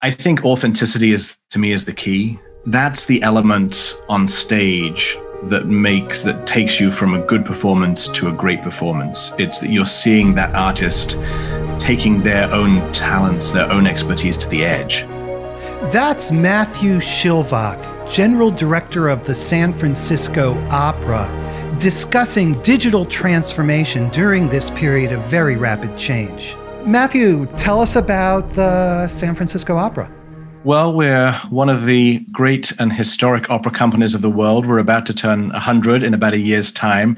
I think authenticity is to me is the key. That's the element on stage that makes that takes you from a good performance to a great performance. It's that you're seeing that artist taking their own talents, their own expertise to the edge. That's Matthew Shilvock, General Director of the San Francisco Opera, discussing digital transformation during this period of very rapid change. Matthew, tell us about the San Francisco Opera. Well, we're one of the great and historic opera companies of the world. We're about to turn 100 in about a year's time.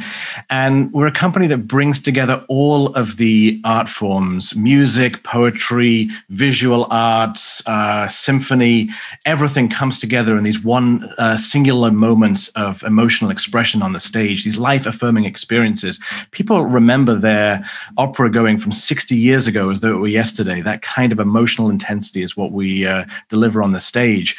And we're a company that brings together all of the art forms music, poetry, visual arts, uh, symphony. Everything comes together in these one uh, singular moments of emotional expression on the stage, these life affirming experiences. People remember their opera going from 60 years ago as though it were yesterday. That kind of emotional intensity is what we uh, deliver on the stage.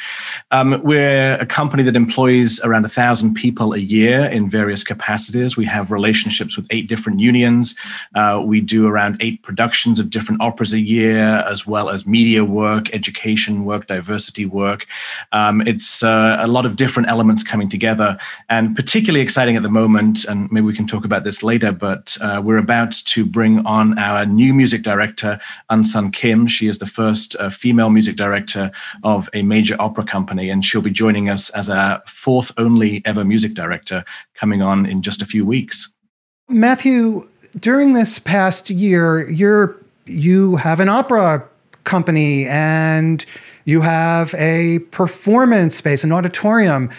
Um, we're a company that employs around a thousand people a year in various capacities. We have relationships with eight different unions. Uh, we do around eight productions of different operas a year, as well as media work, education work, diversity work. Um, it's uh, a lot of different elements coming together, and particularly exciting at the moment. And maybe we can talk about this later. But uh, we're about to bring on our new music director, Eun Sun Kim. She is the first uh, female music director of a major opera company, and she'll be joining us as our fourth only ever music director coming on in just a few weeks. Matthew, during this past year, you're you have an opera company and you have a performance space, an auditorium.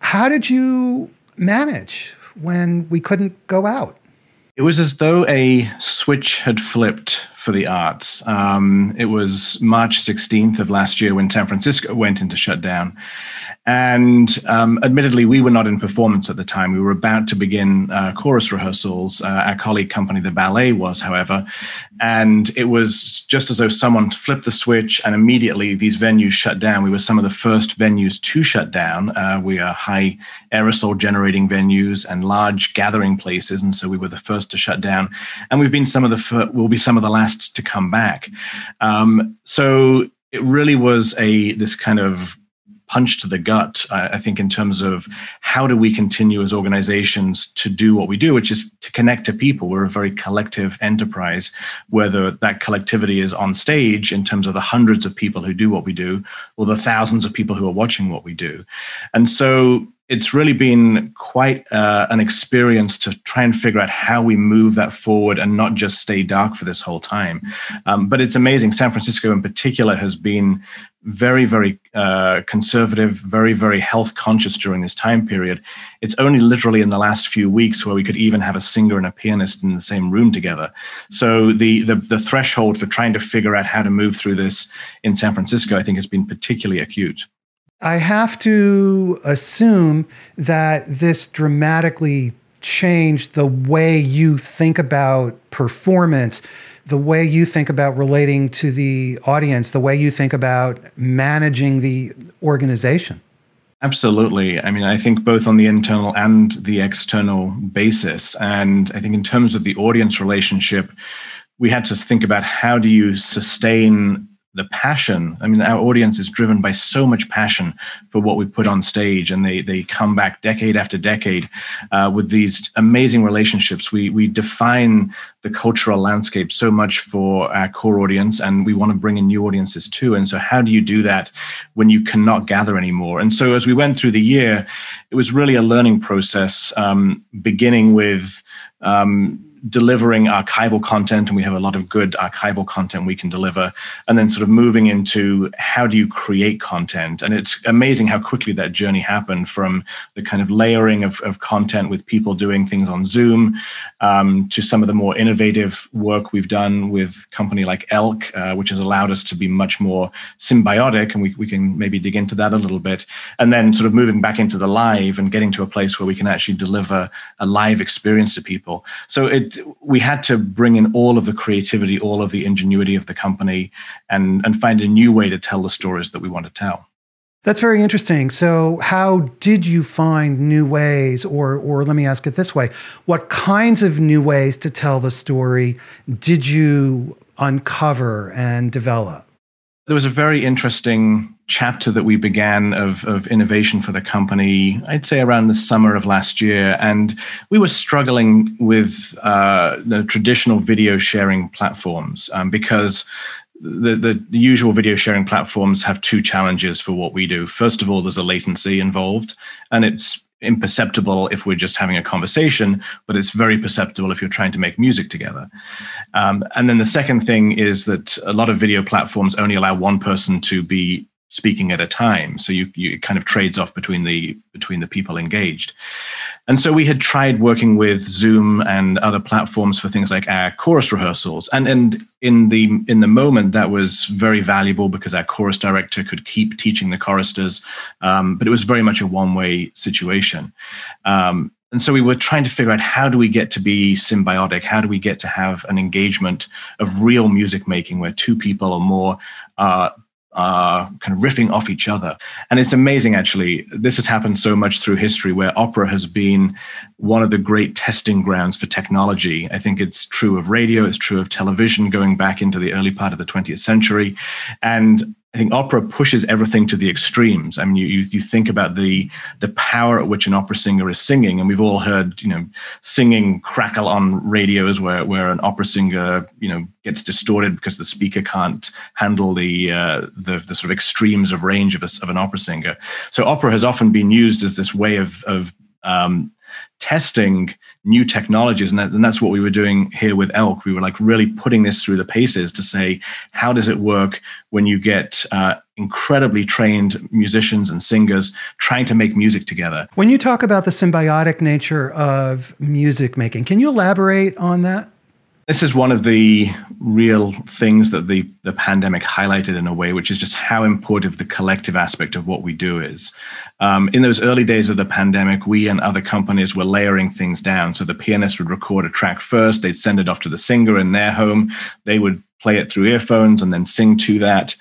How did you manage when we couldn't go out? It was as though a switch had flipped for the arts. Um, it was March 16th of last year when San Francisco went into shutdown. And um, admittedly, we were not in performance at the time. We were about to begin uh, chorus rehearsals. Uh, our colleague company, the ballet, was, however. And it was just as though someone flipped the switch and immediately these venues shut down. We were some of the first venues to shut down. Uh, we are high aerosol generating venues and large gathering places. And so we were the first to shut down. And we've been some of the, fir- we'll be some of the last to come back. Um, so it really was a, this kind of punch to the gut, I think, in terms of how do we continue as organizations to do what we do, which is to connect to people. We're a very collective enterprise, whether that collectivity is on stage in terms of the hundreds of people who do what we do, or the thousands of people who are watching what we do. And so it's really been quite uh, an experience to try and figure out how we move that forward and not just stay dark for this whole time. Um, but it's amazing. San Francisco, in particular, has been very, very uh, conservative, very, very health conscious during this time period. It's only literally in the last few weeks where we could even have a singer and a pianist in the same room together. So the, the, the threshold for trying to figure out how to move through this in San Francisco, I think, has been particularly acute. I have to assume that this dramatically changed the way you think about performance, the way you think about relating to the audience, the way you think about managing the organization. Absolutely. I mean, I think both on the internal and the external basis. And I think in terms of the audience relationship, we had to think about how do you sustain the passion. I mean, our audience is driven by so much passion for what we put on stage, and they they come back decade after decade uh, with these amazing relationships. We we define the cultural landscape so much for our core audience, and we want to bring in new audiences too. And so, how do you do that when you cannot gather anymore? And so, as we went through the year, it was really a learning process, um, beginning with. Um, delivering archival content, and we have a lot of good archival content we can deliver, and then sort of moving into how do you create content. And it's amazing how quickly that journey happened from the kind of layering of, of content with people doing things on Zoom um, to some of the more innovative work we've done with company like Elk, uh, which has allowed us to be much more symbiotic, and we, we can maybe dig into that a little bit. And then sort of moving back into the live and getting to a place where we can actually deliver a live experience to people. So it we had to bring in all of the creativity, all of the ingenuity of the company, and and find a new way to tell the stories that we want to tell. That's very interesting. So, how did you find new ways, or or let me ask it this way: What kinds of new ways to tell the story did you uncover and develop? There was a very interesting chapter that we began of, of innovation for the company, I'd say around the summer of last year. And we were struggling with uh, the traditional video sharing platforms um, because the, the, the, usual video sharing platforms have two challenges for what we do. First of all, there's a latency involved, and it's imperceptible if we're just having a conversation, but it's very perceptible if you're trying to make music together. Um, and then the second thing is that a lot of video platforms only allow one person to be speaking at a time so you, you kind of trades off between the between the people engaged and so we had tried working with zoom and other platforms for things like our chorus rehearsals. And and in the in the moment that was very valuable because our chorus director could keep teaching the choristers um, but it was very much a one way situation. Um, and so we were trying to figure out how do we get to be symbiotic? How do we get to have an engagement of real music making where two people or more are are kind of riffing off each other. And it's amazing, actually. This has happened so much through history where opera has been one of the great testing grounds for technology. I think it's true of radio, it's true of television going back into the early part of the 20th century. And I think opera pushes everything to the extremes. I mean, you, you, you think about the the power at which an opera singer is singing, and we've all heard you know singing crackle on radios where where an opera singer you know gets distorted because the speaker can't handle the uh, the, the sort of extremes of range of, a, of an opera singer. So opera has often been used as this way of of um, testing new technologies and, that, and, that's what we were doing here with elk. We were like really putting this through the paces to say how does it work when you get uh, incredibly trained musicians and singers trying to make music together? When you talk about the symbiotic nature of music making can you elaborate on that this is one of the real things that the, the pandemic highlighted in a way, which is just how important the collective aspect of what we do is. Um, in those early days of the pandemic, we and other companies were layering things down. So the pianist would record a track first, they'd send it off to the singer in their home, they would play it through earphones and then sing to that.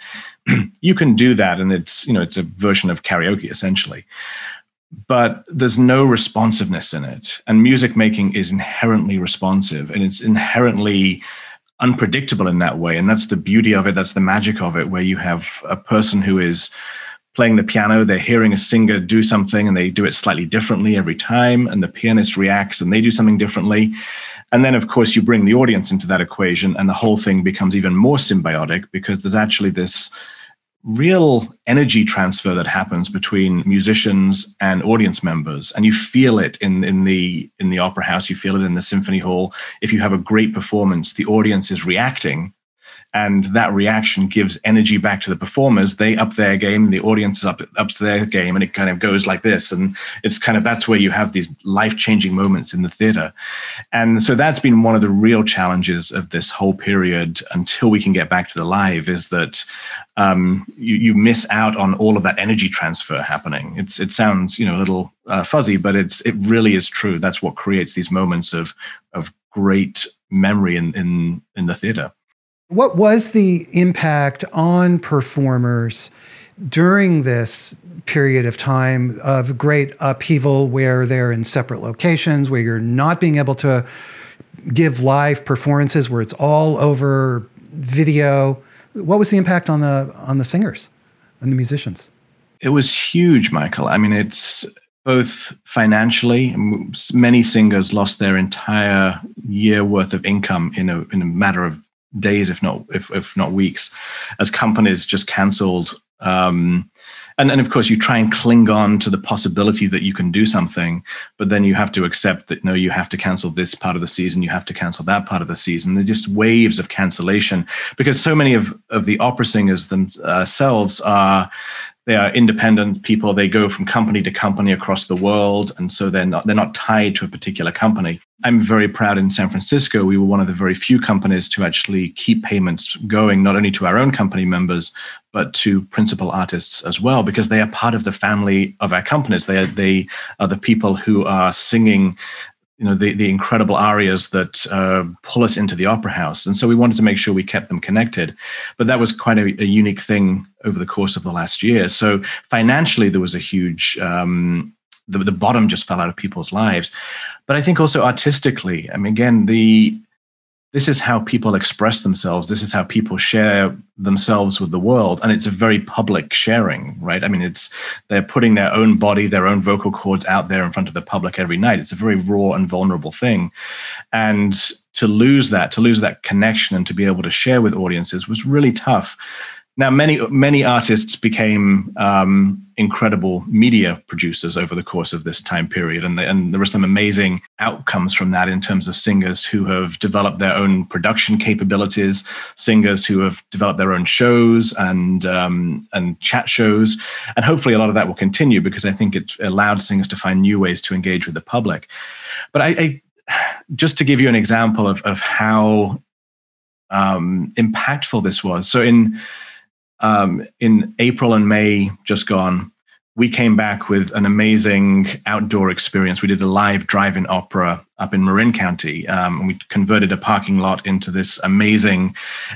you can do that, and it's you know it's a version of karaoke essentially but there's no responsiveness in it. And music making is inherently responsive and it's inherently unpredictable in that way. And that's the beauty of it. That's the magic of it, where you have a person who is playing the piano, they're hearing a singer do something and they do it slightly differently every time. And the pianist reacts and they do something differently. And then, of course, you bring the audience into that equation, and the whole thing becomes even more symbiotic because there's actually this real energy transfer that happens between musicians and audience members. And you feel it in in the in the opera house you feel it in the symphony hall. If you have a great performance the audience is reacting and that reaction gives energy back to the performers. They up their game the audience is up ups their game and it kind of goes like this. And it's kind of that's where you have these life-changing moments in the theater. And so that's been one of the real challenges of this whole period until we can get back to the live is that um, you, you miss out on all of that energy transfer happening. It's it sounds you know a little uh, fuzzy but it's it really is true. That's what creates these moments of of great memory in in in the theater what was the impact on performers during this period of time of great upheaval where they're in separate locations, where you're not being able to give live performances, where it's all over video? What was the impact on the on the singers and the musicians? It was huge, Michael. I mean, it's both financially, many singers lost their entire year worth of income in a in a matter of days, if not if, if not weeks, as companies just cancelled. Um, and, and of course, you try and cling on to the possibility that you can do something, but then you have to accept that no, you have to cancel this part of the season, you have to cancel that part of the season. They're just waves of cancellation because so many of, of the opera singers themselves are they are independent people. They go from company to company across the world and so they're not they're not tied to a particular company. I'm very proud in san francisco we were one of the very few companies to actually keep payments going not only to our own company members but to principal artists as well because they are part of the family of our companies. They are they are the people who are singing you know the the incredible arias that uh, pull us into the opera house. And so we wanted to make sure we kept them connected. But that was quite a, a unique thing over the course of the last year. So financially there was a huge um, the, the bottom just fell out of people's lives. But i think also artistically i mean again the this is how people express themselves. This is how people share themselves with the world. And it's a very public sharing, right? I mean, it's they're putting their own body, their own vocal cords out there in front of the public every night. It's a very raw and vulnerable thing. And to lose that, to lose that connection and to be able to share with audiences was really tough. Now, many many artists became um, incredible media producers over the course of this time period, and, the, and there were some amazing outcomes from that in terms of singers who have developed their own production capabilities, singers who have developed their own shows and um, and chat shows, and hopefully a lot of that will continue because I think it allowed singers to find new ways to engage with the public. But I, I just to give you an example of of how um, impactful this was, so in um, in April and May, just gone, we came back with an amazing outdoor experience. We did a live drive-in opera up in Marin County, um, and we converted a parking lot into this amazing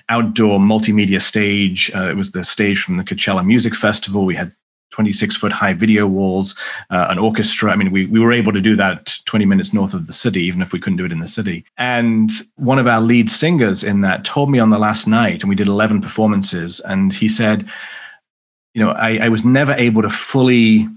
outdoor multimedia stage. Uh, it was the stage from the Coachella Music Festival. We had 26 foot high video walls, uh, an orchestra. I mean, we, we were able to do that 20 minutes north of the city, even if we couldn't do it in the city. And one of our lead singers in that told me on the last night, and we did 11 performances, and he said, you know, I, I was never able to fully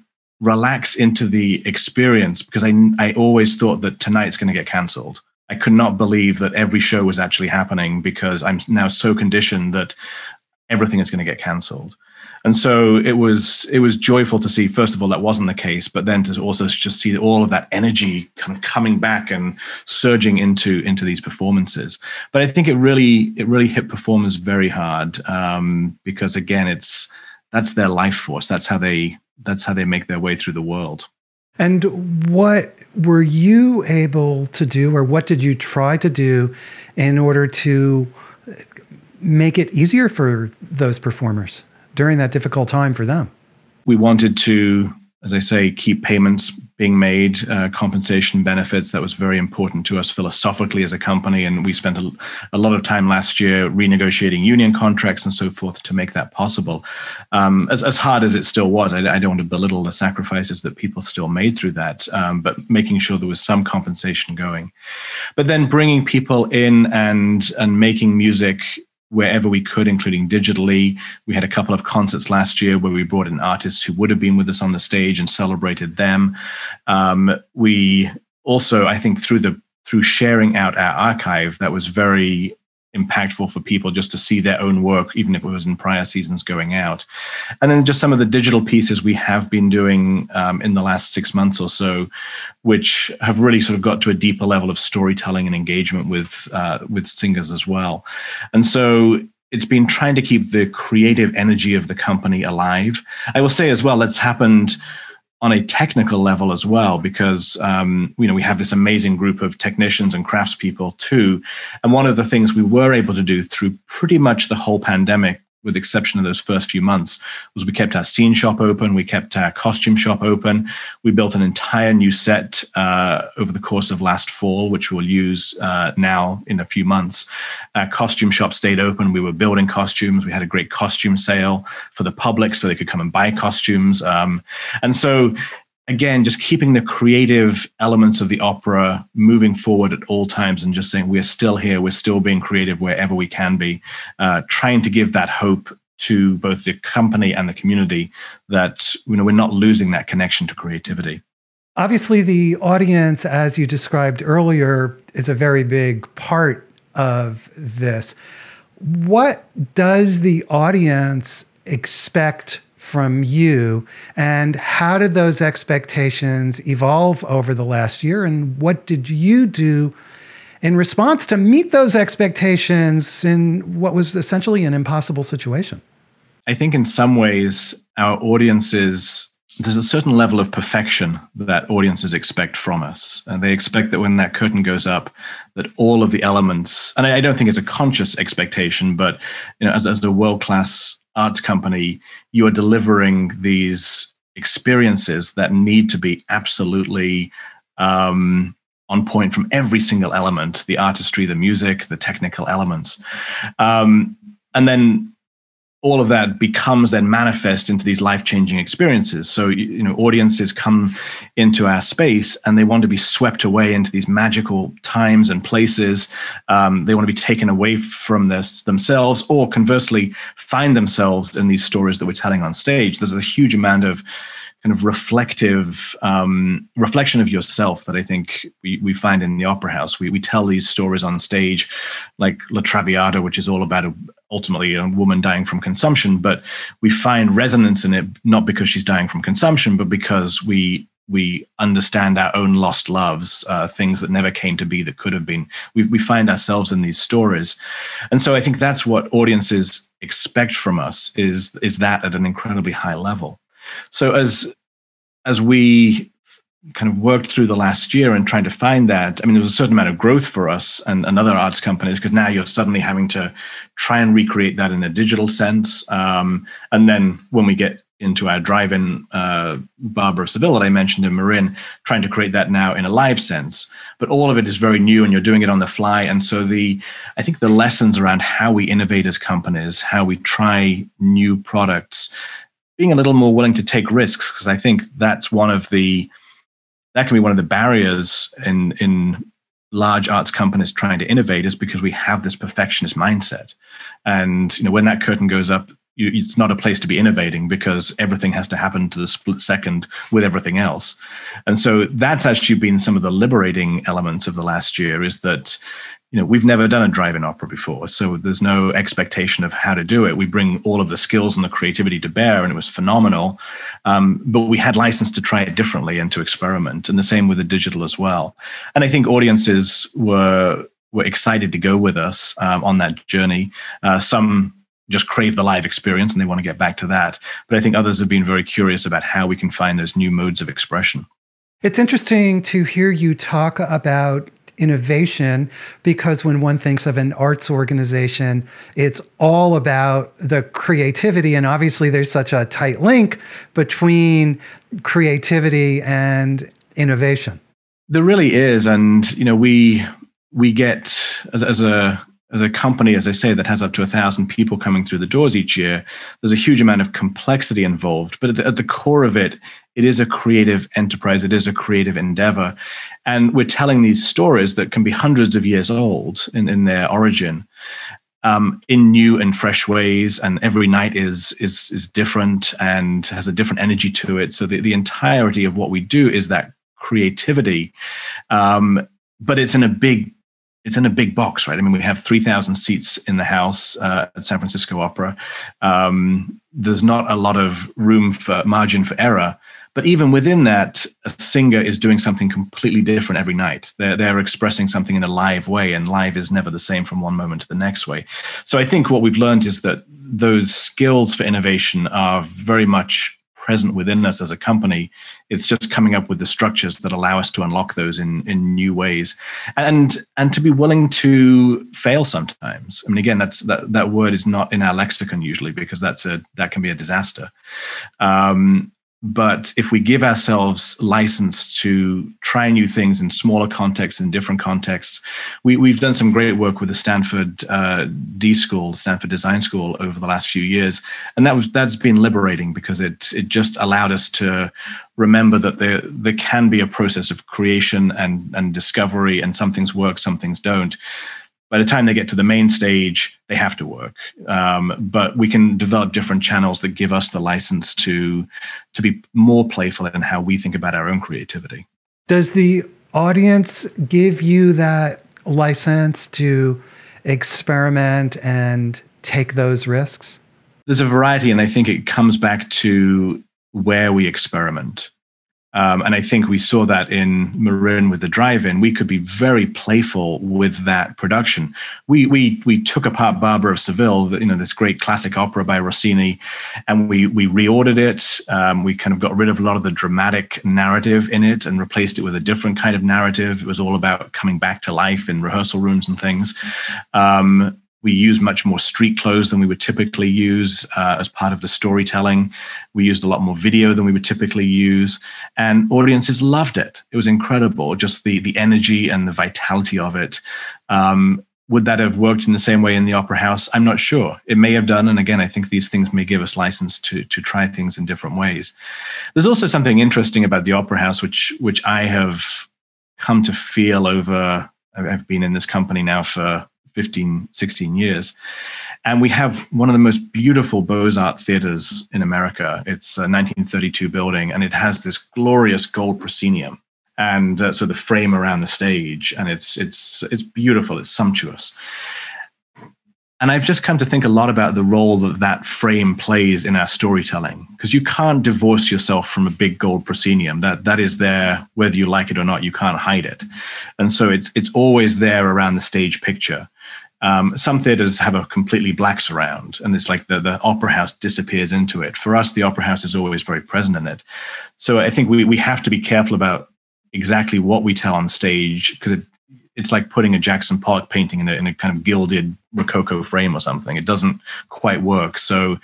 relax into the experience because I, I always thought that tonight's going to get canceled. I could not believe that every show was actually happening because I'm now so conditioned that everything is going to get canceled and so it was it was joyful to see first of all that wasn't the case but then to also just see all of that energy kind of coming back and surging into into these performances. But i think it really it really hit performers very hard um, because again it's that's their life force. That's how they that's how they make their way through the world. And what were you able to do or what did you try to do in order to make it easier for those performers during that difficult time for them? We wanted to, as I say, keep payments being made, uh, compensation benefits. That was very important to us philosophically as a company. And we spent a, a, lot of time last year renegotiating union contracts and so forth to make that possible. Um, as, as hard as it still was, I, I, don't want to belittle the sacrifices that people still made through that, um, but making sure there was some compensation going. But then bringing people in and, and making music wherever we could, including digitally. We had a couple of concerts last year where we brought in artists who would have been with us on the stage and celebrated them. Um, we also, I think, through the through sharing out our archive, that was very impactful for people just to see their own work, even if it was in prior seasons going out. And then just some of the digital pieces we have been doing um, in the last six months or so, which have really sort of got to a deeper level of storytelling and engagement with uh, with singers as well. And so it's been trying to keep the creative energy of the company alive. I will say as well, that's happened on a technical level as well, because um, you know we have this amazing group of technicians and craftspeople too. And one of the things we were able to do through pretty much the whole pandemic with the exception of those first few months, was we kept our scene shop open, we kept our costume shop open. We built an entire new set uh, over the course of last fall, which we'll use uh, now in a few months. Our costume shop stayed open. We were building costumes. We had a great costume sale for the public so they could come and buy costumes. Um, and so again, just keeping the creative elements of the opera moving forward at all times and just saying, we're still here, we're still being creative wherever we can be, uh, trying to give that hope to both the company and the community that you know we're not losing that connection to creativity. Obviously, the audience, as you described earlier, is a very big part of this. What does the audience expect from you? And how did those expectations evolve over the last year? And what did you do in response to meet those expectations in what was essentially an impossible situation? I think in some ways our audiences there's a certain level of perfection that audiences expect from us. And they expect that when that curtain goes up that all of the elements and i, don't think it's a conscious expectation but you know as, as a world-class arts company, you are delivering these experiences that need to be absolutely um, on point from every single element the artistry, the music, the technical elements. Um, and then all of that becomes then manifest into these life-changing experiences. So you know audiences come into our space and they want to be swept away into these magical times and places. Um, they want to be taken away from this themselves or conversely find themselves in these stories that we're telling on stage. There's a huge amount of kind of reflective um, reflection of yourself that I think we, we find in the opera house. We, we tell these stories on stage, like La Traviata, which is all about a, ultimately a woman dying from consumption, but we find resonance in it not because she's dying from consumption, but because we we understand our own lost loves, uh, things that never came to be that could have been. We, we find ourselves in these stories, and so I think that's what audiences expect from us is is that at an incredibly high level. So as as we kind of worked through the last year and trying to find that, I mean, there was a certain amount of growth for us and, and other arts companies because now you're suddenly having to try and recreate that in a digital sense. Um, and then when we get into our drive-in uh, Barber of Seville that I mentioned in Marin, trying to create that now in a live sense. But all of it is very new, and you're doing it on the fly. And so the, I think the lessons around how we innovate as companies, how we try new products, being a little more willing to take risks because I think that's one of the that can be one of the barriers in in large arts companies trying to innovate is because we have this perfectionist mindset. And you know when that curtain goes up you, it's not a place to be innovating because everything has to happen to the split second with everything else. And so that's actually been some of the liberating elements of the last year is that you know we've never done a drive-in opera before so there's no expectation of how to do it. We bring all of the skills and the creativity to bear and it was phenomenal. Um, but we had license to try it differently and to experiment and the same with the digital as well. And i think audiences were were excited to go with us um, on that journey. Uh, some just crave the live experience and they want to get back to that but i think others have been very curious about how we can find those new modes of expression. It's interesting to hear you talk about innovation because when one thinks of an arts organization, it's all about the creativity. And obviously, there's such a tight link between creativity and innovation. There really is. And, you know, we, we get as, as a as a company, as I say, that has up to a thousand people coming through the doors each year, there's a huge amount of complexity involved. But at the, at the, core of it, it is a creative enterprise. It is a creative endeavor, and we're telling these stories that can be hundreds of years old in, in their origin, um, in new and fresh ways. And every night is is is different and has a different energy to it. So the, the entirety of what we do is that creativity, um, but it's in a big it's in a big box, right? I mean, we have 3,000 seats in the house uh, at San Francisco Opera. Um, there's not a lot of room for margin for error. But even within that, a singer is doing something completely different every night. They're, they're expressing something in a live way, and live is never the same from one moment to the next way. So I think what we've learned is that those skills for innovation are very much present within us as a company. It's just coming up with the structures that allow us to unlock those in in new ways, and and to be willing to fail sometimes. I mean, again, that's that that word is not in our lexicon usually because that's a that can be a disaster. Um, but if we give ourselves license to try new things in smaller contexts, in different contexts, we, we've done some great work with the Stanford uh, D School, Stanford Design School, over the last few years, and that was that's been liberating because it it just allowed us to remember that there there can be a process of creation and and discovery, and some things work, some things don't by the time they get to the main stage, they have to work. Um, but we can develop different channels that give us the license to to be more playful in how we think about our own creativity. Does the audience give you that license to experiment and take those risks? There's a variety, and I think it comes back to where we experiment. Um, and I think we saw that in Marin with the drive-in. We could be very playful with that production. We we we took apart Barber of Seville, you know, this great classic opera by Rossini, and we we reordered it. Um, we kind of got rid of a lot of the dramatic narrative in it and replaced it with a different kind of narrative. It was all about coming back to life in rehearsal rooms and things. Um, we use much more street clothes than we would typically use uh, as part of the storytelling. We used a lot more video than we would typically use, and audiences loved it. It was incredible, just the the energy and the vitality of it. Um, would that have worked in the same way in the opera house i'm not sure it may have done and again i think these things may give us license to to try things in different ways there's also something interesting about the opera house which which i have come to feel over i've been in this company now for 15 16 years. And we have one of the most beautiful beaux-art theaters in america. It's a 1932 building and it has this glorious gold proscenium and uh, so the frame around the stage and it's it's it's beautiful it's sumptuous. And i've just come to think a lot about the role that that frame plays in our storytelling because you can't divorce yourself from a big gold proscenium. That that is there whether you like it or not you can't hide it. And so it's it's always there around the stage picture um, some theaters have a completely black surround, and it's like the, the opera house disappears into it. For us, the opera house is always very present in it. So I think we, we have to be careful about exactly what we tell on stage because it, it's like putting a Jackson Pollock painting in a, in a kind of gilded Rococo frame or something. It doesn't quite work. So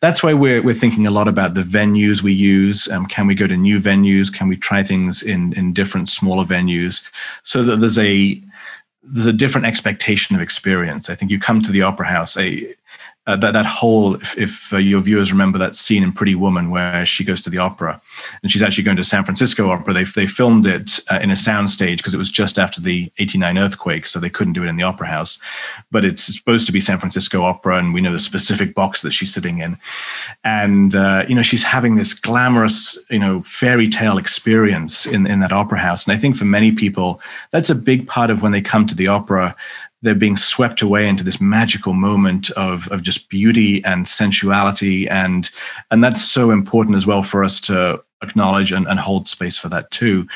that's why we're, we're thinking a lot about the venues we use. Um, can we go to new venues? Can we try things in, in different smaller venues so that there's a there's a different expectation of experience. I think you come to the opera house, a uh, that that whole if, if uh, your viewers remember that scene in Pretty Woman where she goes to the opera and she's actually going to San Francisco Opera. They they filmed it uh, in a soundstage because it was just after the '89 earthquake, so they couldn't do it in the opera house. But it's supposed to be San Francisco Opera, and we know the specific box that she's sitting in, and uh, you know she's having this glamorous you know fairy tale experience in in that opera house. And I think for many people that's a big part of when they come to the opera they're being swept away into this magical moment of of just beauty and sensuality. And and that's so important as well for us to acknowledge and, and hold space for that too.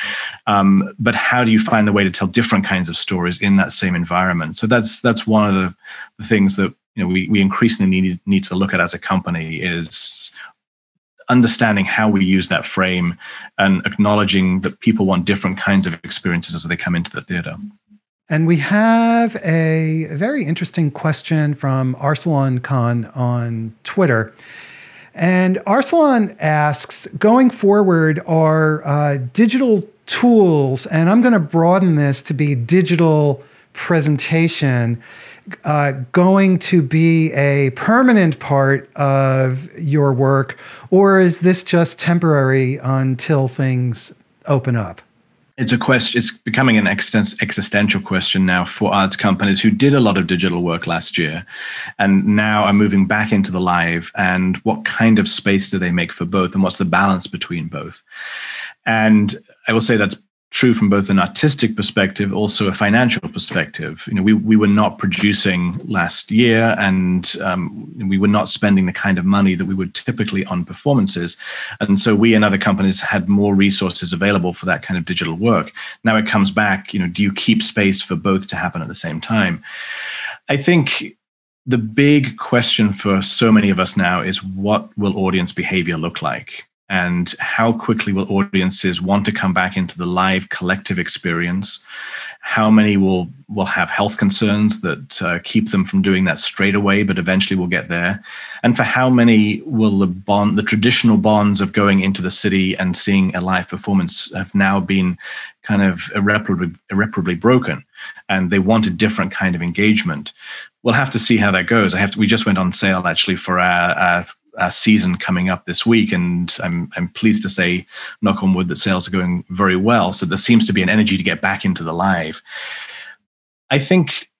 Um, but how do you find the way to tell different kinds of stories in that same environment? So that's that's one of the, the things that you know we, we increasingly need, need to look at as a company is understanding how we use that frame and acknowledging that people want different kinds of experiences as they come into the theater and we have a very interesting question from Arsalan Khan on Twitter. And Arsalan asks going forward, are uh, digital tools, and I'm going to broaden this to be digital presentation, uh, going to be a permanent part of your work, or is this just temporary until things open up? It's a question it's becoming an existential question now for arts companies who did a lot of digital work last year and now are moving back into the live and what kind of space do they make for both and what's the balance between both? And i will say that's true from both an artistic perspective, also a financial perspective. You know, we, we were not producing last year and um, we were not spending the kind of money that we would typically on performances. And so we and other companies had more resources available for that kind of digital work. Now it comes back, you know, do you keep space for both to happen at the same time? I think the big question for so many of us now is what will audience behavior look like? And how quickly will audiences want to come back into the live collective experience? How many will will have health concerns that uh, keep them from doing that straight away but eventually will get there? And for how many will the bond the traditional bonds of going into the city and seeing a live performance have now been kind of irreparably, irreparably broken and they want a different kind of engagement? We'll have to see how that goes. I have to we just went on sale actually for our, our uh, season coming up this week, and I'm I'm pleased to say, knock on wood, that sales are going very well. So there seems to be an energy to get back into the live. I think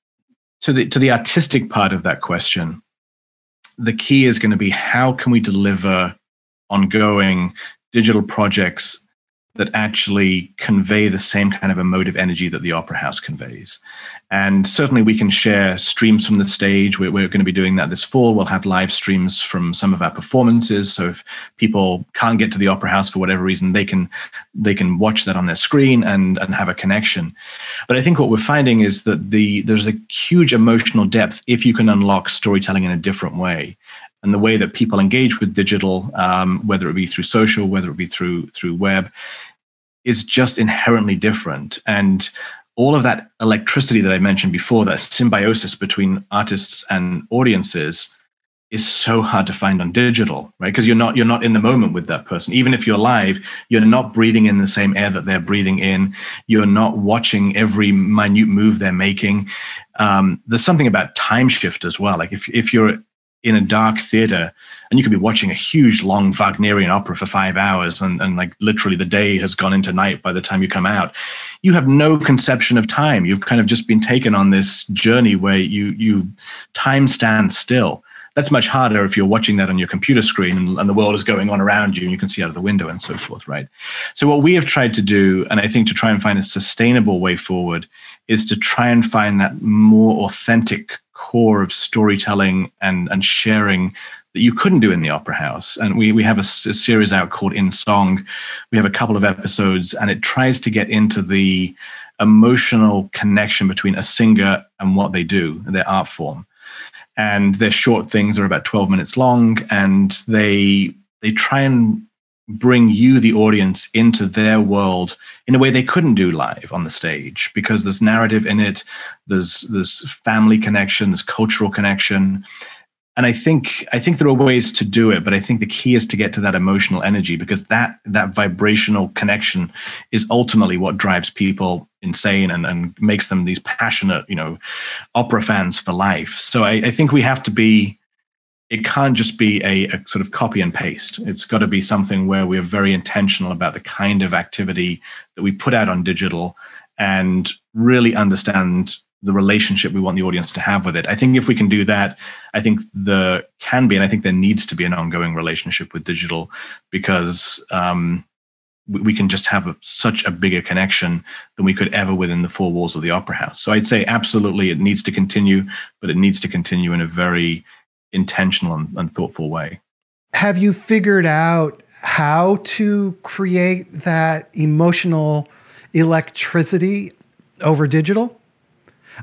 to the to the artistic part of that question, the key is going to be how can we deliver ongoing digital projects that actually convey the same kind of emotive energy that the opera house conveys. And certainly we can share streams from the stage. We're, we're, going to be doing that this fall. We'll have live streams from some of our performances. So if people can't get to the opera house for whatever reason, they can they can watch that on their screen and, and have a connection. But I think what we're finding is that the there's a huge emotional depth if you can unlock storytelling in a different way and the way that people engage with digital, um, whether it be through social, whether it be through through web, is just inherently different. And all of that electricity that I mentioned before, that symbiosis between artists and audiences, is so hard to find on digital, right? Because you're not you're not in the moment with that person. Even if you're live, you're not breathing in the same air that they're breathing in. You're not watching every minute move they're making. Um, there's something about time shift as well. Like if if you're in a dark theater and you could be watching a huge long wagnerian opera for five hours and, and like literally the day has gone into night by the time you come out. You have no conception of time. You've kind of just been taken on this journey where you you time stands still. That's much harder if you're watching that on your computer screen and, and, the world is going on around you and you can see out of the window and so forth, right? So, what we have tried to do, and I think to try and find a sustainable way forward, is to try and find that more authentic core of storytelling and, and sharing that you couldn't do in the opera house. And we, we have a, a series out called In Song. We have a couple of episodes, and it tries to get into the emotional connection between a singer and what they do, their art form and their short things are about 12 minutes long and they they try and bring you the audience into their world in a way they couldn't do live on the stage because there's narrative in it there's there's family connection there's cultural connection and I think I think there are ways to do it, but I think the key is to get to that emotional energy because that that vibrational connection is ultimately what drives people insane and, and makes them these passionate, you know, opera fans for life. So I, I think we have to be it can't just be a, a, sort of copy and paste. It's got to be something where we're very intentional about the kind of activity that we put out on digital and really understand the relationship we want the audience to have with it. I think if we can do that, I think the can be, and I think there needs to be an ongoing relationship with digital because um, we, we, can just have a, such a bigger connection than we could ever within the four walls of the opera house. So I'd say absolutely it needs to continue, but it needs to continue in a very intentional and, and thoughtful way. Have you figured out how to create that emotional electricity over digital?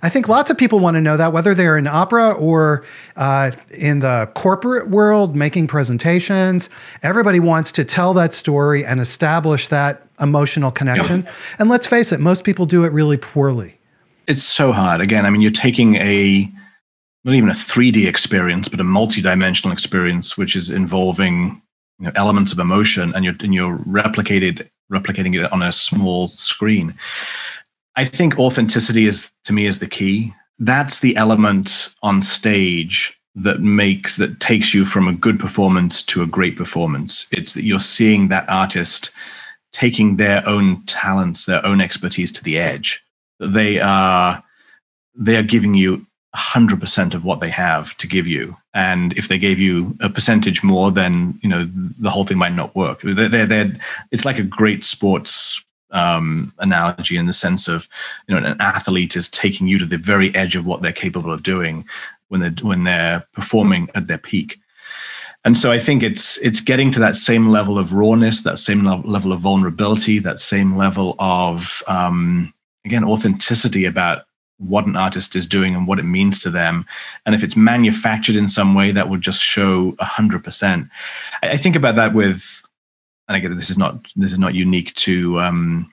I think lots of people want to know that, whether they're in opera or uh, in the corporate world making presentations. Everybody wants to tell that story and establish that emotional connection. And let's face it, most people do it really poorly. It's so hard. Again, I mean, you're taking a not even a 3D experience, but a multi-dimensional experience, which is involving you know, elements of emotion, and you're and you're replicated replicating it on a small screen. I think authenticity is to me is the key. That's the element on stage that makes that takes you from a good performance to a great performance. It's that you're seeing that artist taking their own talents, their own expertise to the edge. They are they are giving you 100% of what they have to give you. And if they gave you a percentage more then you know the whole thing might not work. They're, they're, they're, it's like a great sports um, analogy in the sense of you know an athlete is taking you to the very edge of what they're capable of doing when they're when they're performing at their peak. And so i think it's it's getting to that same level of rawness that same level of vulnerability that same level of um, again authenticity about what an artist is doing and what it means to them and if it's manufactured in some way that would just show 100% i think about that with and again, this is not this is not unique to um,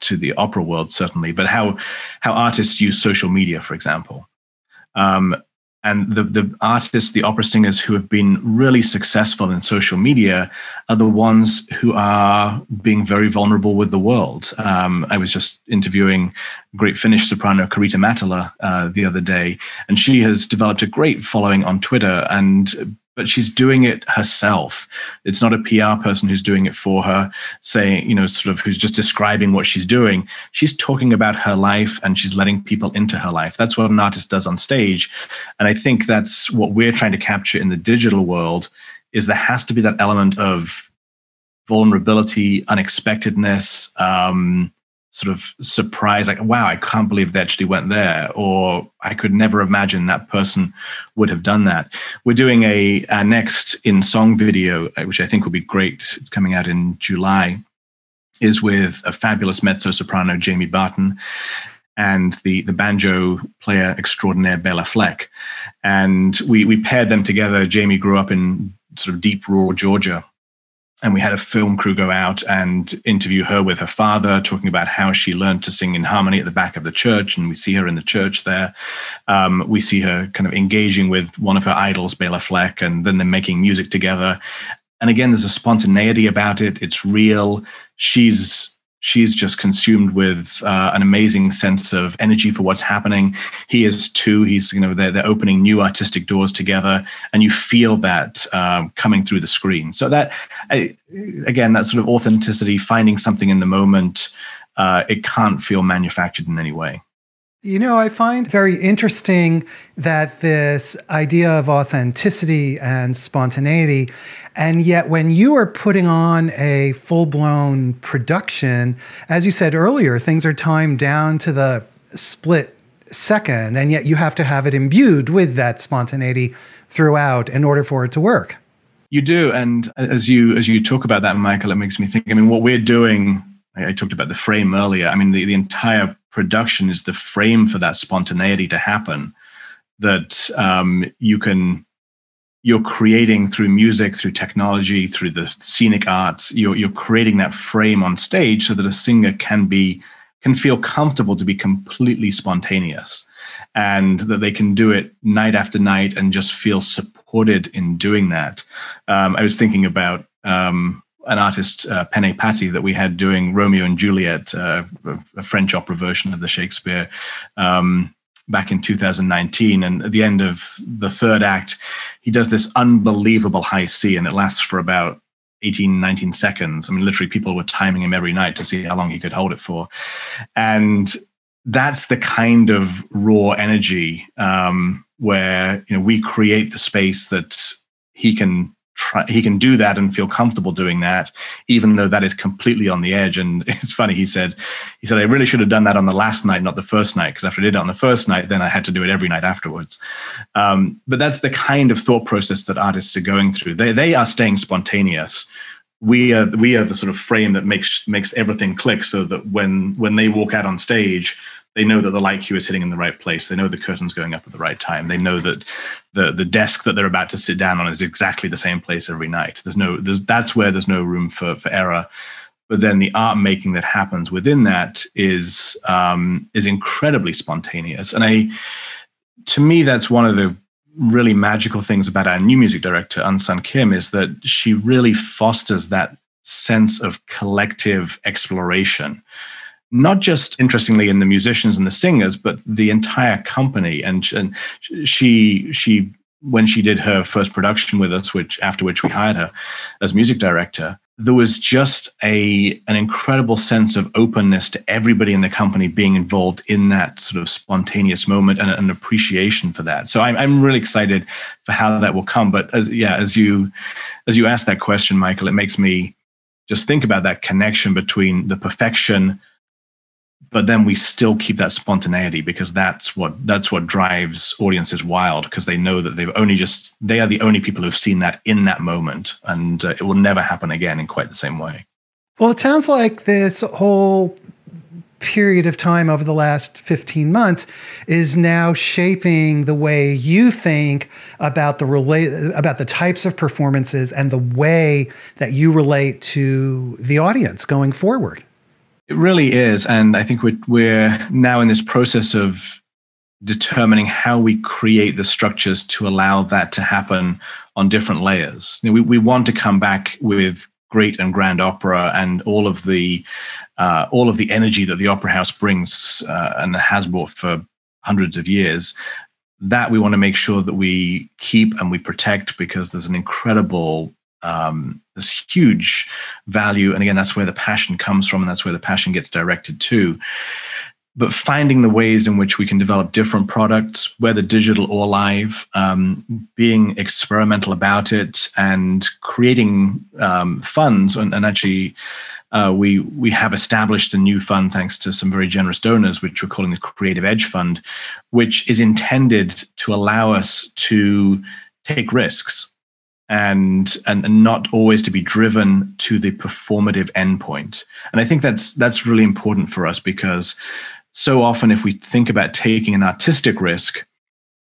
to the opera world certainly, but how how artists use social media, for example. Um, and the the artists, the opera singers who have been really successful in social media are the ones who are being very vulnerable with the world. Um, I was just interviewing great Finnish soprano Karita Mattila uh, the other day, and she has developed a great following on Twitter and but she's doing it herself. It's not a PR person who's doing it for her, saying, you know, sort of who's just describing what she's doing. She's talking about her life and she's letting people into her life. That's what an artist does on stage. And I think that's what we're trying to capture in the digital world is there has to be that element of vulnerability, unexpectedness, um, sort of surprise, like, wow, I can't believe they actually went there, or I could never imagine that person would have done that. We're doing a our next in song video, uh, which I think will be great. It's coming out in July, is with a fabulous mezzo soprano, Jamie Barton, and the the banjo player extraordinaire Bela Fleck. And we we paired them together. Jamie grew up in sort of deep rural Georgia and we had a film crew go out and interview her with her father, talking about how she learned to sing in harmony at the back of the church. And we see her in the church there. Um, we see her kind of engaging with one of her idols, Bela Fleck, and then they're making music together. And again, there's a spontaneity about it. It's real. She's she's just consumed with uh, an amazing sense of energy for what's happening. He is too. He's you know they're, they're opening new artistic doors together, and you feel that um, coming through the screen. So that I, again, that sort of authenticity, finding something in the moment, uh, it can't feel manufactured in any way. You know, I find very interesting that this idea of authenticity and spontaneity and yet, when you are putting on a full blown production, as you said earlier, things are timed down to the split second, and yet you have to have it imbued with that spontaneity throughout in order for it to work. You do, and as you as you talk about that, Michael, it makes me think. I mean, what we're doing. I talked about the frame earlier. I mean, the, the entire production is the frame for that spontaneity to happen. That um, you can you're creating through music, through technology, through the scenic arts, you're, you're creating that frame on stage so that a singer can be can feel comfortable to be completely spontaneous and that they can do it night after night and just feel supported in doing that. Um, I was thinking about um, an artist, uh, Pene Pati, that we had doing Romeo and Juliet, uh, a French opera version of the Shakespeare. Um, back in 2019. And at the end of the third act, he does this unbelievable high C, and it lasts for about 18, 19 seconds. I mean, literally, people were timing him every night to see how long he could hold it for. And that's the kind of raw energy um, where you know we create the space that he can try, he can do that and feel comfortable doing that, even though that is completely on the edge. And it's funny, he said, he said, I really should have done that on the last night, not the first night, because after I did it on the first night, then I had to do it every night afterwards. Um, but that's the kind of thought process that artists are going through. They, they are staying spontaneous. We are, we are the sort of frame that makes makes everything click so that when when they walk out on stage, they know that the light cue is hitting in the right place. They know the curtain's going up at the right time. They know that the the desk that they're about to sit down on is exactly the same place every night. There's no there's that's where there's no room for for error. But then the art making that happens within that is um, is incredibly spontaneous. And I, to me, that's one of the really magical things about our new music director, Eun Sun Kim, is that she really fosters that sense of collective exploration not just interestingly in the musicians and the singers, but the entire company. And, and she she when she did her first production with us, which after which we hired her as music director, there was just a an incredible sense of openness to everybody in the company being involved in that sort of spontaneous moment and an appreciation for that. So I'm I'm really excited for how that will come. But as yeah, as you as you ask that question, Michael, it makes me just think about that connection between the perfection but then we still keep that spontaneity because that's what that's what drives audiences wild because they know that they've only just they are the only people who've seen that in that moment and uh, it will never happen again in quite the same way. Well it sounds like this whole period of time over the last 15 months is now shaping the way you think about the relate about the types of performances and the way that you relate to the audience going forward it really is. And I think we're, we're now in this process of determining how we create the structures to allow that to happen on different layers. You know, we, we want to come back with great and grand opera and all of the uh, all of the energy that the opera house brings uh, and has brought for hundreds of years that we want to make sure that we keep and we protect because there's an incredible um, this huge value. And again, that's where the passion comes from, and that's where the passion gets directed to. But finding the ways in which we can develop different products, whether digital or live, um, being experimental about it, and creating um, funds. And, and actually, uh, we we have established a new fund thanks to some very generous donors, which we're calling the Creative Edge Fund, which is intended to allow us to take risks and, and and not always to be driven to the performative endpoint. And I think that's that's really important for us because so often if we think about taking an artistic risk,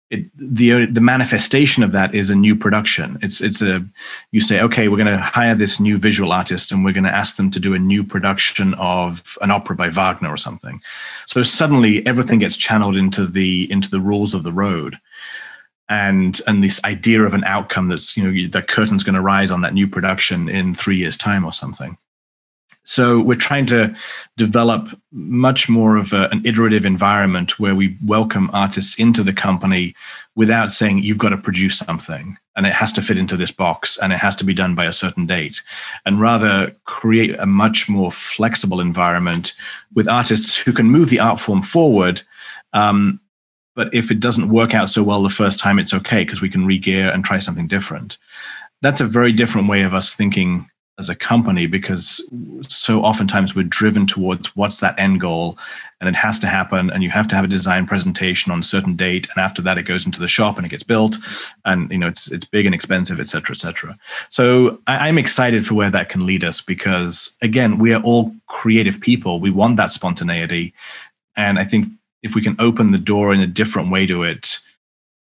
it, the the manifestation of that is a new production. It's it's a you say okay, we're going to hire this new visual artist and we're going to ask them to do a new production of an opera by Wagner or something. So suddenly everything gets channeled into the into the rules of the road, and and this idea of an outcome that's you know the curtain's going to rise on that new production in three years time or something. So we're trying to develop much more of a, an iterative environment where we welcome artists into the company without saying you've got to produce something and it has to fit into this box and it has to be done by a certain date and rather create a much more flexible environment with artists who can move the art form forward um, but if it doesn't work out so well the first time it's okay because we can regear and try something different. That's a very different way of us thinking as a company because so oftentimes we're driven towards what's that end goal and it has to happen and you have to have a design presentation on a certain date and after that it goes into the shop and it gets built and you know it's it's big and expensive et cetera et cetera. So I, i'm excited for where that can lead us because again we are all creative people. We want that spontaneity. And i think if we can open the door in a different way to it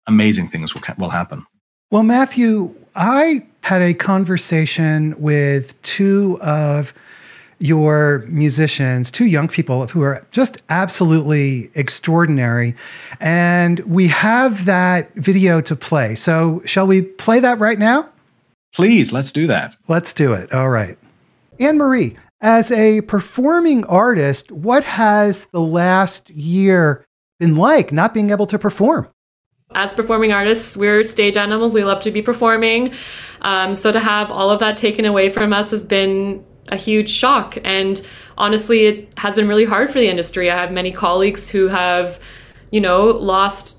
amazing things will, will happen well matthew i had a conversation with two of your musicians, two young people who are just absolutely extraordinary. And we have that video to play. So, shall we play that right now? Please, let's do that. Let's do it. All right. Anne Marie, as a performing artist, what has the last year been like not being able to perform? as performing artists, we're stage animals. We love to be performing. Um, so to have all of that taken away from us has been a huge shock. And honestly, it has been really hard for the industry. I have many colleagues who have, you know, lost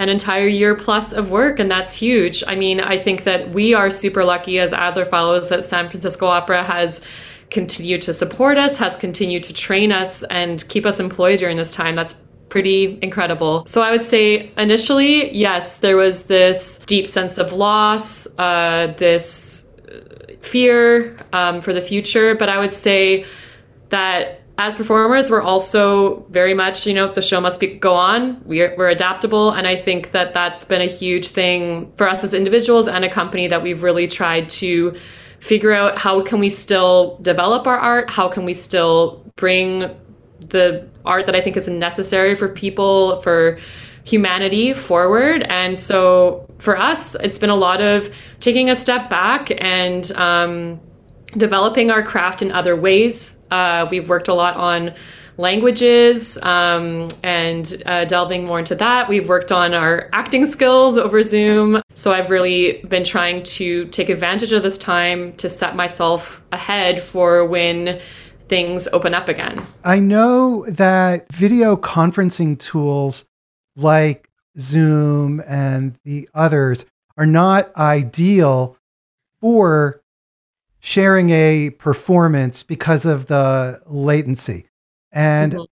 an entire year plus of work, and that's huge. I mean, I think that we are super lucky as Adler Fellows that San Francisco Opera has continued to support us, has continued to train us, and keep us employed during this time. That's pretty incredible. So I would say initially, yes, there was this deep sense of loss, uh, this fear um, for the future. But I would say that as performers, we're also very much, you know, the show must be, go on. We're, we're adaptable. And I think that that's been a huge thing for us as individuals and a company that we've really tried to figure out how can we still develop our art? How can we still bring the art that I think is necessary for people, for humanity forward. And so for us, it's been a lot of taking a step back and um, developing our craft in other ways. Uh, we've worked a lot on languages um, and uh, delving more into that. We've worked on our acting skills over Zoom. So I've really been trying to take advantage of this time to set myself ahead for when things open up again. I know that video conferencing tools like Zoom and the others are not ideal for sharing a performance because of the latency. And mm-hmm.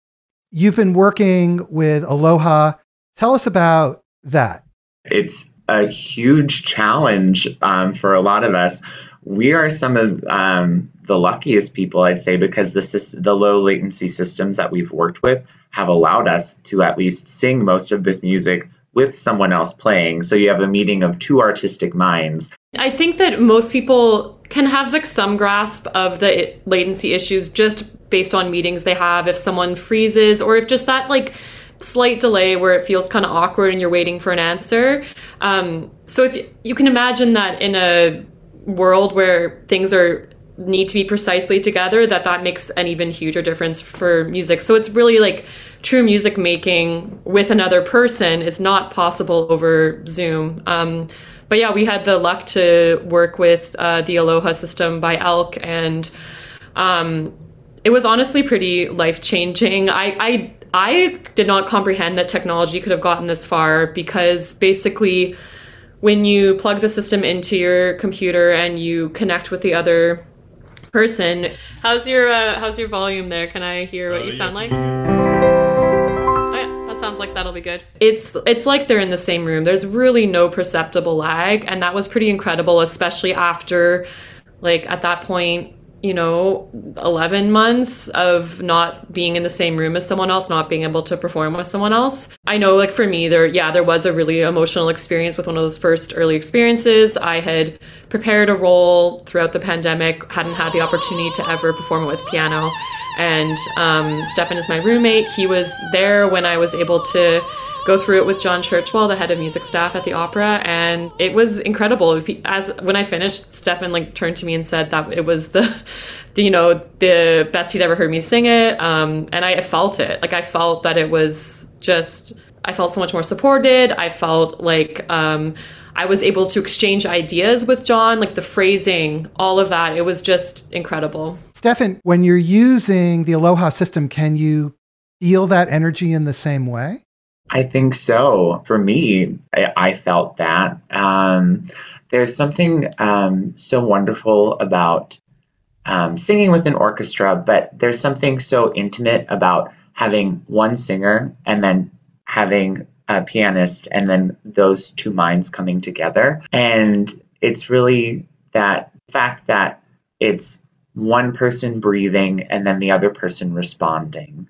you've been working with Aloha. Tell us about that. It's a huge challenge um, for a lot of us. We are some of um, the luckiest people, I'd say, because the, the low latency systems that we've worked with have allowed us to at least sing most of this music with someone else playing. So you have a meeting of two artistic minds. I think that most people can have like some grasp of the latency issues just based on meetings they have. If someone freezes or if just that like slight delay where it feels kind of awkward and you're waiting for an answer. Um, so if you can imagine that in a world where things are need to be precisely together that that makes an even huger difference for music so it's really like true music making with another person is not possible over zoom um, but yeah we had the luck to work with uh, the aloha system by elk and um, it was honestly pretty life changing I, I i did not comprehend that technology could have gotten this far because basically when you plug the system into your computer and you connect with the other person. How's your uh, how's your volume there? Can I hear what uh, you sound yeah. like? Sounds like that'll be good. It's it's like they're in the same room. There's really no perceptible lag, and that was pretty incredible, especially after like at that point you know 11 months of not being in the same room as someone else not being able to perform with someone else i know like for me there yeah there was a really emotional experience with one of those first early experiences i had prepared a role throughout the pandemic hadn't had the opportunity to ever perform it with piano and um, stefan is my roommate he was there when i was able to go through it with John Churchwell, the head of music staff at the opera, and it was incredible. As when I finished, Stefan like turned to me and said that it was the, the you know, the best he'd ever heard me sing it, um, and I felt it. Like I felt that it was just. I felt so much more supported. I felt like um, I was able to exchange ideas with John, like the phrasing, all of that. It was just incredible. Stefan, when you're using the Aloha system, can you feel that energy in the same way? I think so. For me, I, I felt that. Um, there's something um, so wonderful about um, singing with an orchestra, but there's something so intimate about having one singer and then having a pianist and then those two minds coming together. And it's really that fact that it's one person breathing and then the other person responding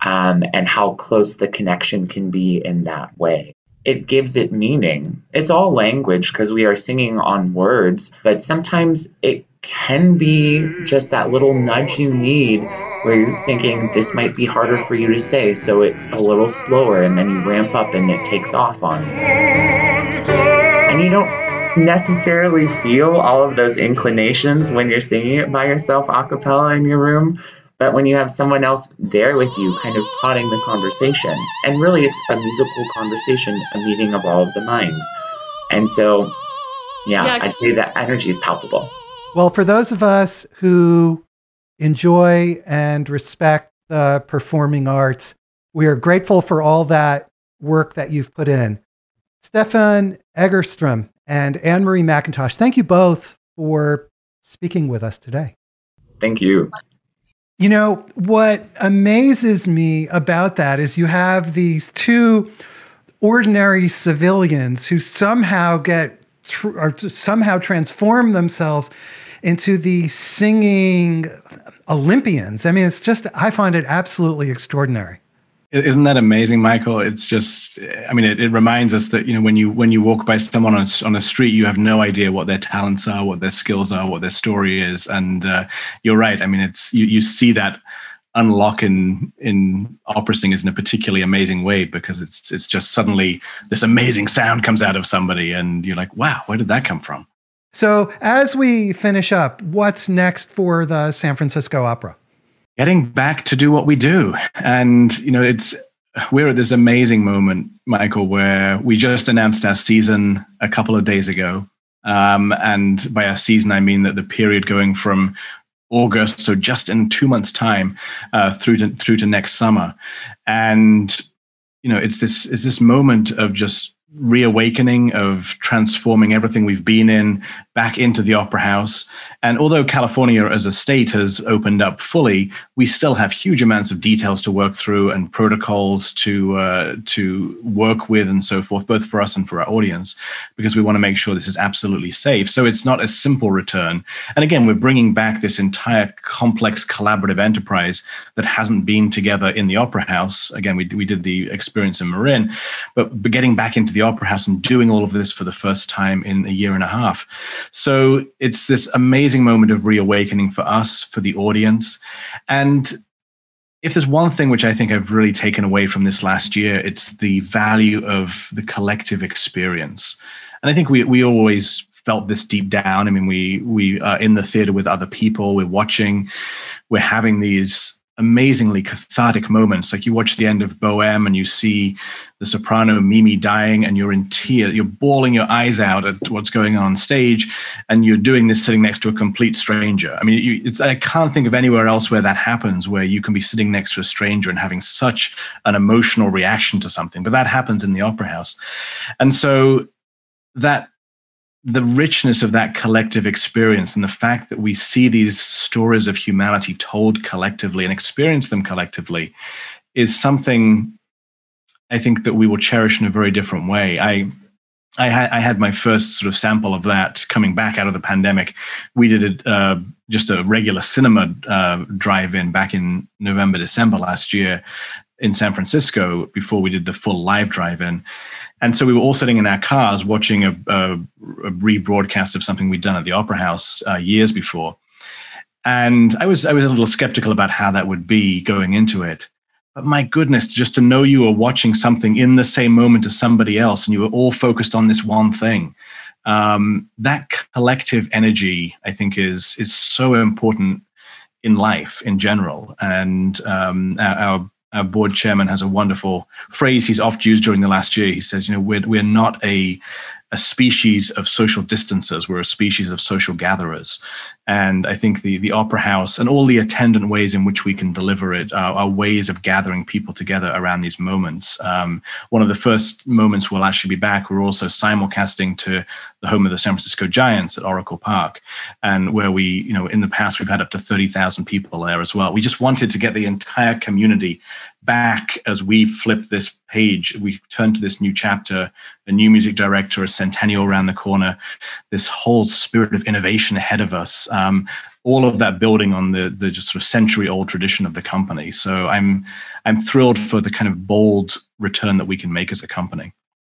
um, and how close the connection can be in that way. It gives it meaning. It's all language because we are singing on words, but sometimes it can be just that little nudge you need where you're thinking this might be harder for you to say, so it's a little slower, and then you ramp up and it takes off on you. And you don't necessarily feel all of those inclinations when you're singing it by yourself a cappella in your room, but when you have someone else there with you, kind of prodding the conversation, and really it's a musical conversation, a meeting of all of the minds. And so, yeah, yeah I'd say that energy is palpable. Well, for those of us who enjoy and respect the performing arts, we are grateful for all that work that you've put in. Stefan Egerstrom and Anne Marie McIntosh, thank you both for speaking with us today. Thank you. You know, what amazes me about that is you have these two ordinary civilians who somehow get tr- or somehow transform themselves into the singing Olympians. I mean, it's just, I find it absolutely extraordinary. Isn't that amazing, Michael? It's just, I mean, it, it reminds us that, you know, when you, when you walk by someone on a, on a street, you have no idea what their talents are, what their skills are, what their story is. And uh, you're right. I mean, it's, you, you see that unlock in, in opera singers in a particularly amazing way because it's, it's just suddenly this amazing sound comes out of somebody and you're like, wow, where did that come from? So as we finish up, what's next for the San Francisco Opera? getting back to do what we do. And, you know, it's, we're at this amazing moment, Michael, where we just announced our season a couple of days ago. Um, and by our season, I mean that the period going from August, so just in two months' time, uh, through to through to next summer, and you know, it's this it's this moment of just reawakening of transforming everything we've been in back into the opera house. And although california as a state has opened up fully we still have huge amounts of details to work through and protocols to uh, to work with and so forth both for us and for our audience because we want to make sure this is absolutely safe. So it's not a simple return. And again we're bringing back this entire complex collaborative enterprise that hasn't been together in the opera house. Again we, we did the experience in marin but, but getting back into the the Opera House and doing all of this for the first time in a year and a half. So it's this amazing moment of reawakening for us, for the audience. And if there's one thing which I think I've really taken away from this last year, it's the value of the collective experience. And I think we, we always felt this deep down. I mean, we we are in the theater with other people, we're watching, we're having these amazingly cathartic moments. Like you watch the end of Bohème and you see the soprano Mimi dying and you're in tears, you're bawling your eyes out at what's going on, on stage, and you're doing this sitting next to a complete stranger. I mean, you, I can't think of anywhere else where that happens, where you can be sitting next to a stranger and having such an emotional reaction to something. But that happens in the opera house. And so that the richness of that collective experience and the fact that we see these stories of humanity told collectively and experience them collectively is something I think that we will cherish in a very different way. I I had I had my first sort of sample of that coming back out of the pandemic. We did a, uh, just a regular cinema uh, drive-in back in November December last year in San Francisco before we did the full live drive-in. And so we were all sitting in our cars watching a, a, a rebroadcast of something we'd done at the Opera House uh, years before. And I was I was a little skeptical about how that would be going into it. But my goodness, just to know you were watching something in the same moment as somebody else and you were all focused on this one thing. Um, that collective energy, I think, is is so important in life in general. And um, our, our board chairman has a wonderful phrase he's oft used during the last year. He says, you know, we're, we're not a a species of social distancers. We're a species of social gatherers. And I think the, the opera house and all the attendant ways in which we can deliver it are, are ways of gathering people together around these moments. Um, one of the first moments we'll actually be back, we're also simulcasting to the home of the San Francisco Giants at Oracle Park, and where we, you know, in the past we've had up to 30,000 people there as well. We just wanted to get the entire community back as we flip this page. We turn to this new chapter, a new music director, a centennial around the corner, this whole spirit of innovation ahead of us um, all of that building on the the just sort of century old tradition of the company. So I'm I'm thrilled for the kind of bold return that we can make as a company.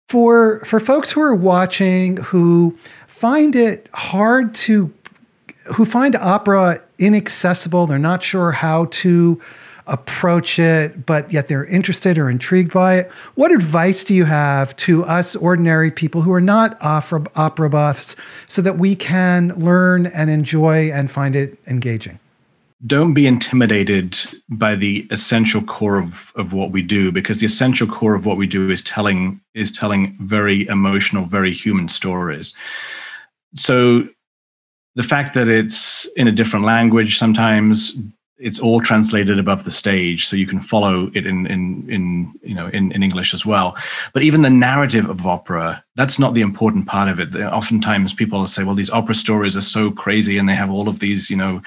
For for folks who are watching who find it hard to who find opera inaccessible, they're not sure how to approach it, but yet they're interested or intrigued by it. What advice do you have to us ordinary people who are not opera, opera buffs so that we can learn and enjoy and find it engaging? Don't be intimidated by the essential core of, of what we do, because the essential core of what we do is telling is telling very emotional, very human stories. So the fact that it's in a different language sometimes it's all translated above the stage so you can follow it in in in you know in, in english as well. But even the narrative of opera that's not the important part of it. Oftentimes people say well these opera stories are so crazy and they have all of these you know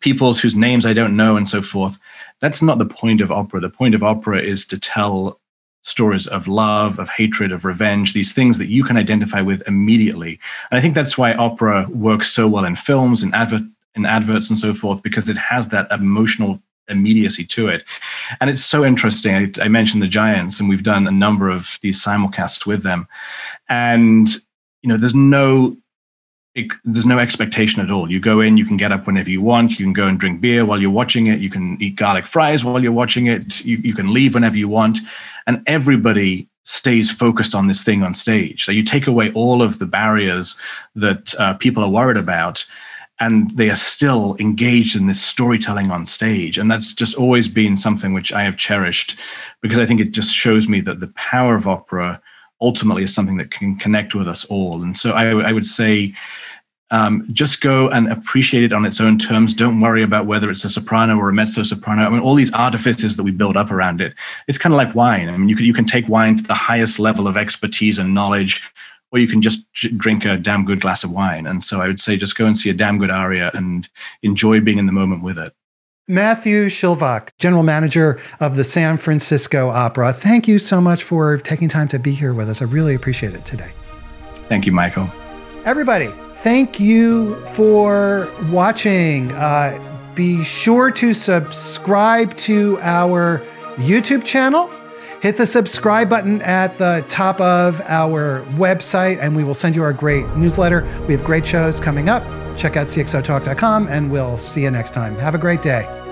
peoples whose names i don't know and so forth. That's not the point of opera. The point of opera is to tell stories of love of hatred of revenge these things that you can identify with immediately. And i think that's why opera works so well in films and advert in adverts and so forth because it has that emotional immediacy to it. And it's so interesting. I, I, mentioned the Giants, and we've done a number of these simulcasts with them. And, you know, there's no there's no expectation at all. You go in, you can get up whenever you want. You can go and drink beer while you're watching it. You can eat garlic fries while you're watching it. You, you can leave whenever you want. And everybody stays focused on this thing on stage. So you take away all of the barriers that uh, people are worried about and they are still engaged in this storytelling on stage and that's just always been something which i have cherished because i think it just shows me that the power of opera ultimately is something that can connect with us all and so i, would say um, just go and appreciate it on its own terms. Don't worry about whether it's a soprano or a mezzo soprano. I mean, all these artifices that we build up around it. It's kind of like wine. I mean, you can you can take wine to the highest level of expertise and knowledge or you can just drink a damn good glass of wine. And so I would say just go and see a damn good aria and enjoy being in the moment with it. Matthew Shilvock, General Manager of the San Francisco Opera. Thank you so much for taking time to be here with us. I really appreciate it today. Thank you, Michael. Everybody, thank you for watching. Uh, be sure to subscribe to our YouTube channel hit the subscribe button at the top of our website, and we will send you our great newsletter. We have great shows coming up. Check out cxotalk.com, and we'll see you next time. Have a great day.